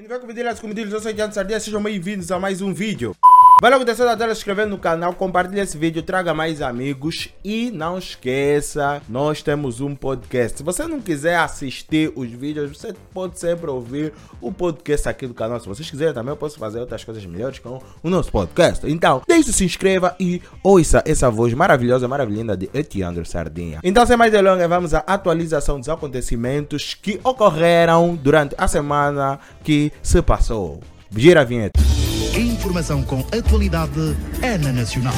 Indivíduo comediantes, comediantes, eu sou Diante Sardinha, sejam bem-vindos a mais um vídeo. Vai logo descer tela, se inscrever no canal, compartilhe esse vídeo, traga mais amigos e não esqueça, nós temos um podcast. Se você não quiser assistir os vídeos, você pode sempre ouvir o podcast aqui do canal. Se vocês quiserem também, eu posso fazer outras coisas melhores com o nosso podcast. Então, deixe se inscreva e ouça essa voz maravilhosa, maravilhosa de Etiandro Sardinha. Então, sem mais delongas, vamos à atualização dos acontecimentos que ocorreram durante a semana que se passou. Gira a vinheta. Informação com atualidade é na Nacional.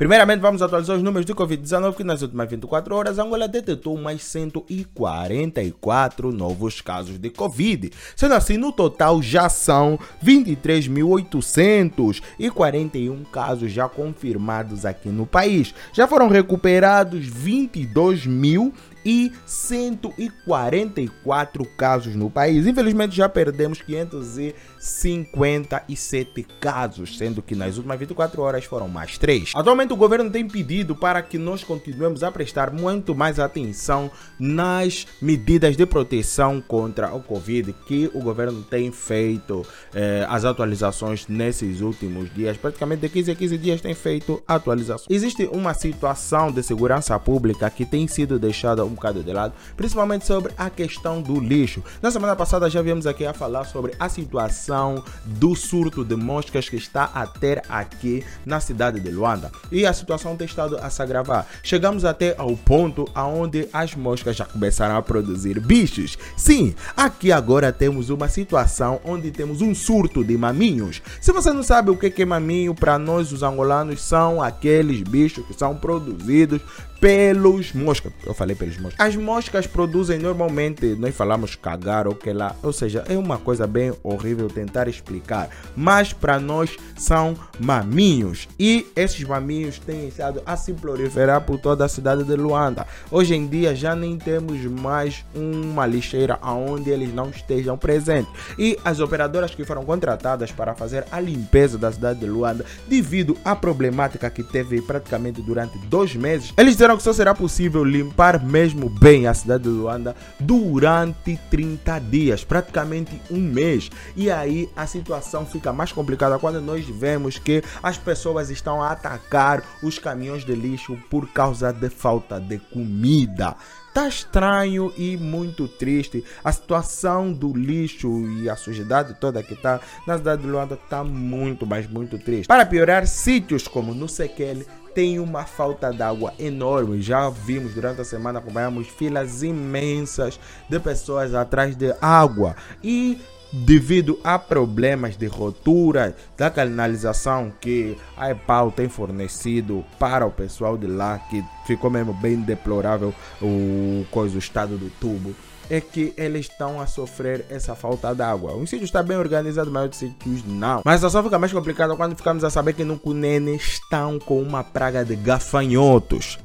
Primeiramente, vamos atualizar os números de Covid-19, que nas últimas 24 horas Angola detectou mais 144 novos casos de Covid. Sendo assim, no total já são 23.841 casos já confirmados aqui no país. Já foram recuperados 22 mil e 144 casos no país. Infelizmente já perdemos 557 casos, sendo que nas últimas 24 horas foram mais 3. Atualmente o governo tem pedido para que nós continuemos a prestar muito mais atenção nas medidas de proteção contra o Covid que o governo tem feito eh, as atualizações nesses últimos dias. Praticamente de 15 a 15 dias tem feito atualizações. Existe uma situação de segurança pública que tem sido deixada um bocado de lado, principalmente sobre a questão do lixo. Na semana passada já viemos aqui a falar sobre a situação do surto de moscas que está a ter aqui na cidade de Luanda. E a situação tem estado a se agravar. Chegamos até ao ponto aonde as moscas já começaram a produzir bichos. Sim, aqui agora temos uma situação onde temos um surto de maminhos. Se você não sabe o que é maminho, para nós os angolanos são aqueles bichos que são produzidos pelos moscas. Eu falei pelos moscas. As moscas produzem normalmente, nós falamos cagar ou que lá, ou seja, é uma coisa bem horrível tentar explicar, mas para nós são maminhos e esses maminhos têm estado a se proliferar por toda a cidade de Luanda. Hoje em dia já nem temos mais uma lixeira aonde eles não estejam presentes e as operadoras que foram contratadas para fazer a limpeza da cidade de Luanda, devido à problemática que teve praticamente durante dois meses, eles disseram que só será possível limpar mesmo bem a cidade de Luanda durante 30 dias, praticamente um mês. E aí a situação fica mais complicada quando nós vemos que as pessoas estão a atacar os caminhões de lixo por causa de falta de comida. Tá estranho e muito triste. A situação do lixo e a sujidade toda que tá na cidade de Luanda tá muito, mas muito triste. Para piorar, sítios como no Sequele tem uma falta d'água enorme. Já vimos durante a semana, acompanhamos filas imensas de pessoas atrás de água. E devido a problemas de rotura da canalização que a EPAL tem fornecido para o pessoal de lá, que ficou mesmo bem deplorável o, coisa, o estado do tubo é que eles estão a sofrer essa falta d'água. Um sítio está bem organizado, mas outros sítios não. Mas a situação fica mais complicada quando ficamos a saber que no Cunene estão com uma praga de gafanhotos.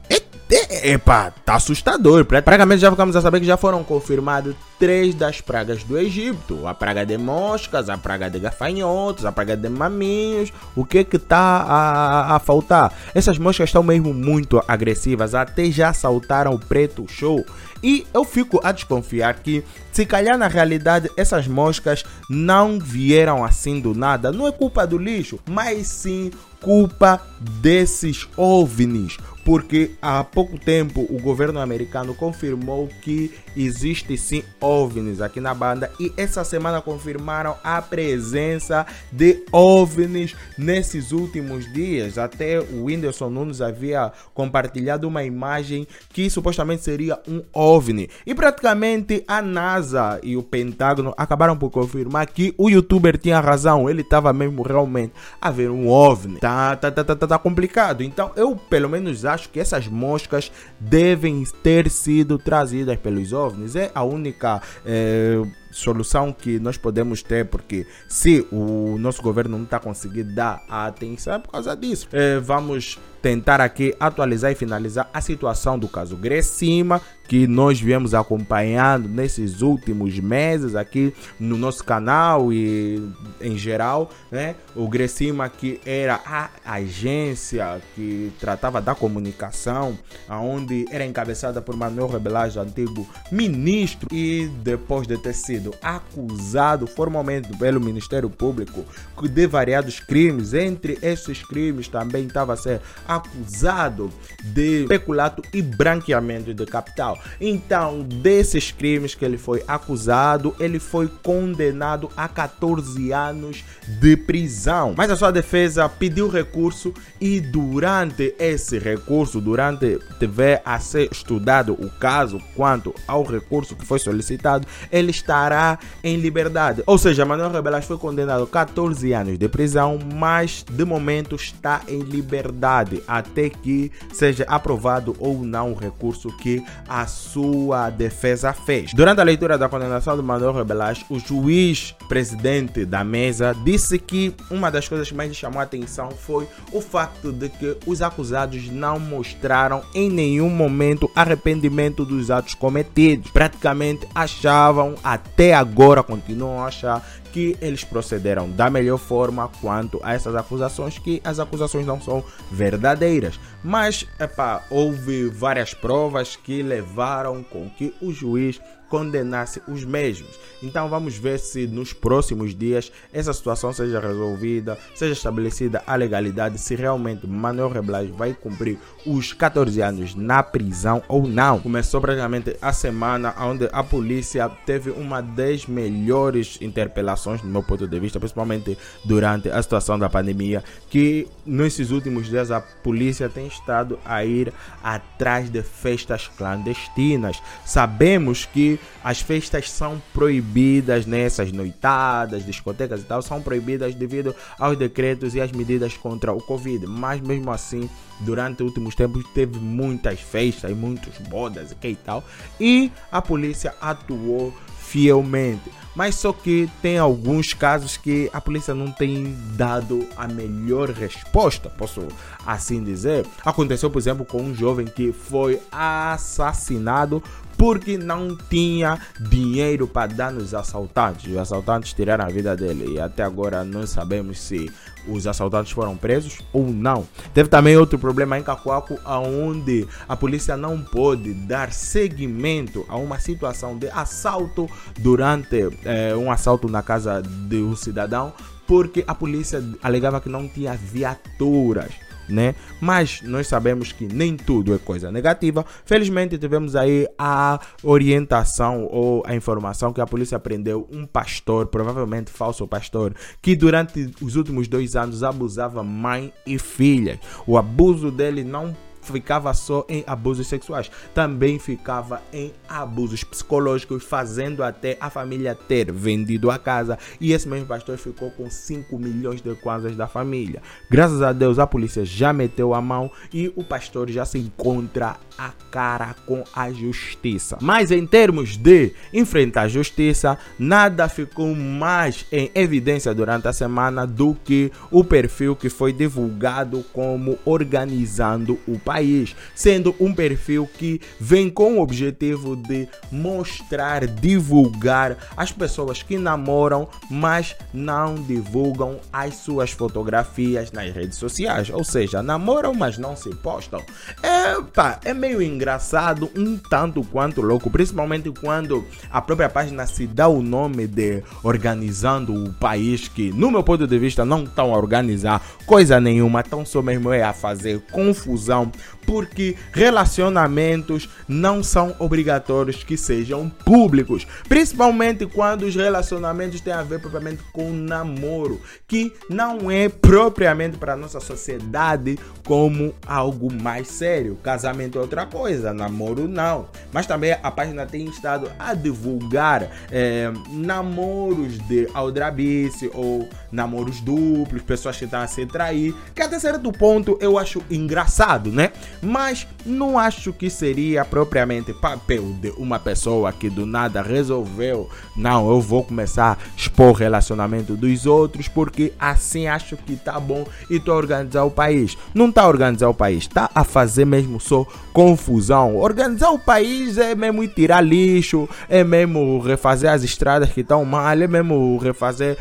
Epa, tá assustador. Praticamente já ficamos a saber que já foram confirmados três das pragas do Egito: a praga de moscas, a praga de gafanhotos, a praga de maminhos. O que que tá a, a faltar? Essas moscas estão mesmo muito agressivas, até já saltaram o preto show. E eu fico a desconfiar que, se calhar na realidade, essas moscas não vieram assim do nada. Não é culpa do lixo, mas sim culpa desses ovnis porque há pouco tempo o governo americano confirmou que existe sim OVNIs aqui na banda e essa semana confirmaram a presença de OVNIs nesses últimos dias. Até o Whindersson Nunes havia compartilhado uma imagem que supostamente seria um OVNI. E praticamente a NASA e o Pentágono acabaram por confirmar que o youtuber tinha razão, ele estava mesmo realmente a ver um OVNI. Tá, tá, tá, tá, tá, tá complicado. Então eu pelo menos acho que essas moscas devem ter sido trazidas pelos OVNIs. É a única. É, solução que nós podemos ter, porque se o nosso governo não está conseguindo dar a atenção, é por causa disso. É, vamos tentar aqui atualizar e finalizar a situação do caso Grecima, que nós viemos acompanhando nesses últimos meses aqui no nosso canal e em geral, né? O Grecima que era a agência que tratava da comunicação, aonde era encabeçada por Manuel Rebelage, antigo ministro, e depois de ter sido acusado formalmente pelo Ministério Público de variados crimes, entre esses crimes também estava a ser acusado de peculato e branqueamento de capital. Então, desses crimes que ele foi acusado, ele foi condenado a 14 anos de prisão. Mas a sua defesa pediu recurso e durante esse recurso, durante tiver a ser estudado o caso quanto ao recurso que foi solicitado, ele estará em liberdade. Ou seja, Manuel Rebelas foi condenado a 14 anos de prisão, mas de momento está em liberdade até que seja aprovado ou não o recurso que a sua defesa fez. Durante a leitura da condenação de Manuel Rebelas, o juiz presidente da mesa disse que uma das coisas que mais chamou a atenção foi o facto de que os acusados não mostraram em nenhum momento arrependimento dos atos cometidos. Praticamente achavam, até agora continuam a achar que eles procederam da melhor forma quanto a essas acusações, que as acusações não são verdadeiras. Mas, epá, houve várias provas que levaram com que o juiz condenasse os mesmos. Então vamos ver se nos próximos dias essa situação seja resolvida, seja estabelecida a legalidade, se realmente Manuel Reblas vai cumprir os 14 anos na prisão ou não. Começou praticamente a semana onde a polícia teve uma das melhores interpelações, do meu ponto de vista, principalmente durante a situação da pandemia, que nesses últimos dias a polícia tem estado a ir atrás de festas clandestinas. Sabemos que as festas são proibidas nessas noitadas, discotecas e tal, são proibidas devido aos decretos e às medidas contra o Covid. Mas mesmo assim, durante os últimos tempos teve muitas festas e muitas bodas e tal, e a polícia atuou fielmente. Mas só que tem alguns casos que a polícia não tem dado a melhor resposta, posso assim dizer. Aconteceu, por exemplo, com um jovem que foi assassinado porque não tinha dinheiro para dar nos assaltantes. Os assaltantes tiraram a vida dele e até agora não sabemos se os assaltantes foram presos ou não. Teve também outro problema em Cacoaco, onde a polícia não pôde dar seguimento a uma situação de assalto durante é, um assalto na casa de um cidadão, porque a polícia alegava que não tinha viaturas né? Mas nós sabemos que nem tudo é coisa negativa. Felizmente tivemos aí a orientação ou a informação que a polícia prendeu um pastor, provavelmente falso pastor, que durante os últimos dois anos abusava mãe e filha. O abuso dele não ficava só em abusos sexuais, também ficava em abusos psicológicos, fazendo até a família ter vendido a casa. E esse mesmo pastor ficou com 5 milhões de kwanzas da família. Graças a Deus, a polícia já meteu a mão e o pastor já se encontra a cara com a justiça. Mas em termos de enfrentar a justiça, nada ficou mais em evidência durante a semana do que o perfil que foi divulgado como organizando o país país, sendo um perfil que vem com o objetivo de mostrar, divulgar as pessoas que namoram, mas não divulgam as suas fotografias nas redes sociais, ou seja, namoram, mas não se postam. É, pá, é meio engraçado, um tanto quanto louco, principalmente quando a própria página se dá o nome de organizando o país, que no meu ponto de vista não estão a organizar coisa nenhuma, tão só mesmo é a fazer confusão porque relacionamentos não são obrigatórios que sejam públicos, principalmente quando os relacionamentos têm a ver propriamente com namoro, que não é propriamente para a nossa sociedade como algo mais sério. Casamento é outra coisa, namoro não. Mas também a página tem estado a divulgar é, namoros de aldrabice ou namoros duplos, pessoas que estão a se trair, que até certo ponto eu acho engraçado, né? Mas não acho que seria propriamente papel de uma pessoa que do nada resolveu, não, eu vou começar a expor o relacionamento dos outros porque assim acho que tá bom e tô a organizar o país. Não tá a organizar o país, tá a fazer mesmo só confusão. Organizar o país é mesmo ir tirar lixo, é mesmo refazer as estradas que estão mal, é mesmo refazer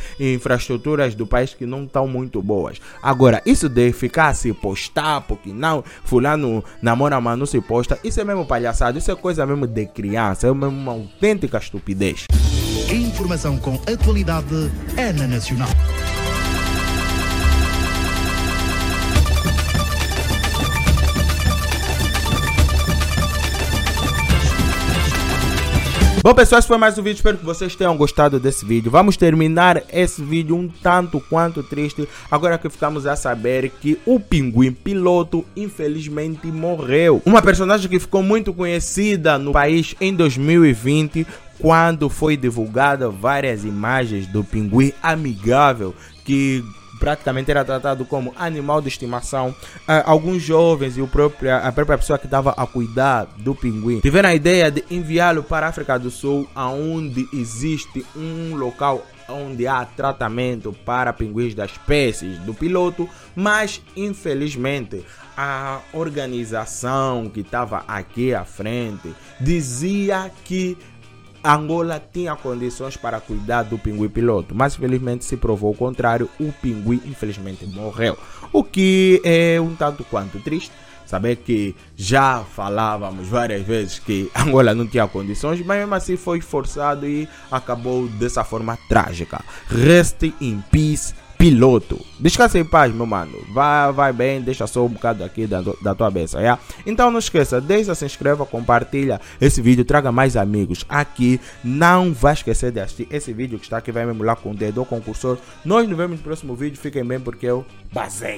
infraestruturas do país que não estão muito boas. Agora, isso de ficar se postar, porque não, fulano namora, mas não se posta, isso é mesmo palhaçada, isso é coisa mesmo de criança, é mesmo uma autêntica estupidez. Informação com atualidade é na Nacional. Bom pessoal, esse foi mais um vídeo, espero que vocês tenham gostado desse vídeo. Vamos terminar esse vídeo um tanto quanto triste, agora que ficamos a saber que o pinguim piloto infelizmente morreu. Uma personagem que ficou muito conhecida no país em 2020, quando foi divulgada várias imagens do pinguim amigável que praticamente era tratado como animal de estimação. Uh, alguns jovens e o próprio, a própria pessoa que estava a cuidar do pinguim tiveram a ideia de enviá-lo para a África do Sul, aonde existe um local onde há tratamento para pinguins das espécies do piloto, mas infelizmente a organização que estava aqui à frente dizia que Angola tinha condições para cuidar do pinguim piloto, mas infelizmente se provou o contrário, o pinguim infelizmente morreu. O que é um tanto quanto triste, saber que já falávamos várias vezes que Angola não tinha condições, mas mesmo assim foi forçado e acabou dessa forma trágica. Rest in peace piloto. Descansa em paz, meu mano. Vai, vai bem, deixa só um bocado aqui da, da tua beça, yeah? Então não esqueça, deixa, se inscreva, compartilha esse vídeo, traga mais amigos aqui. Não vai esquecer de assistir esse vídeo que está aqui, vai me emular com o dedo concursor. Nós nos vemos no próximo vídeo, fiquem bem porque eu basei.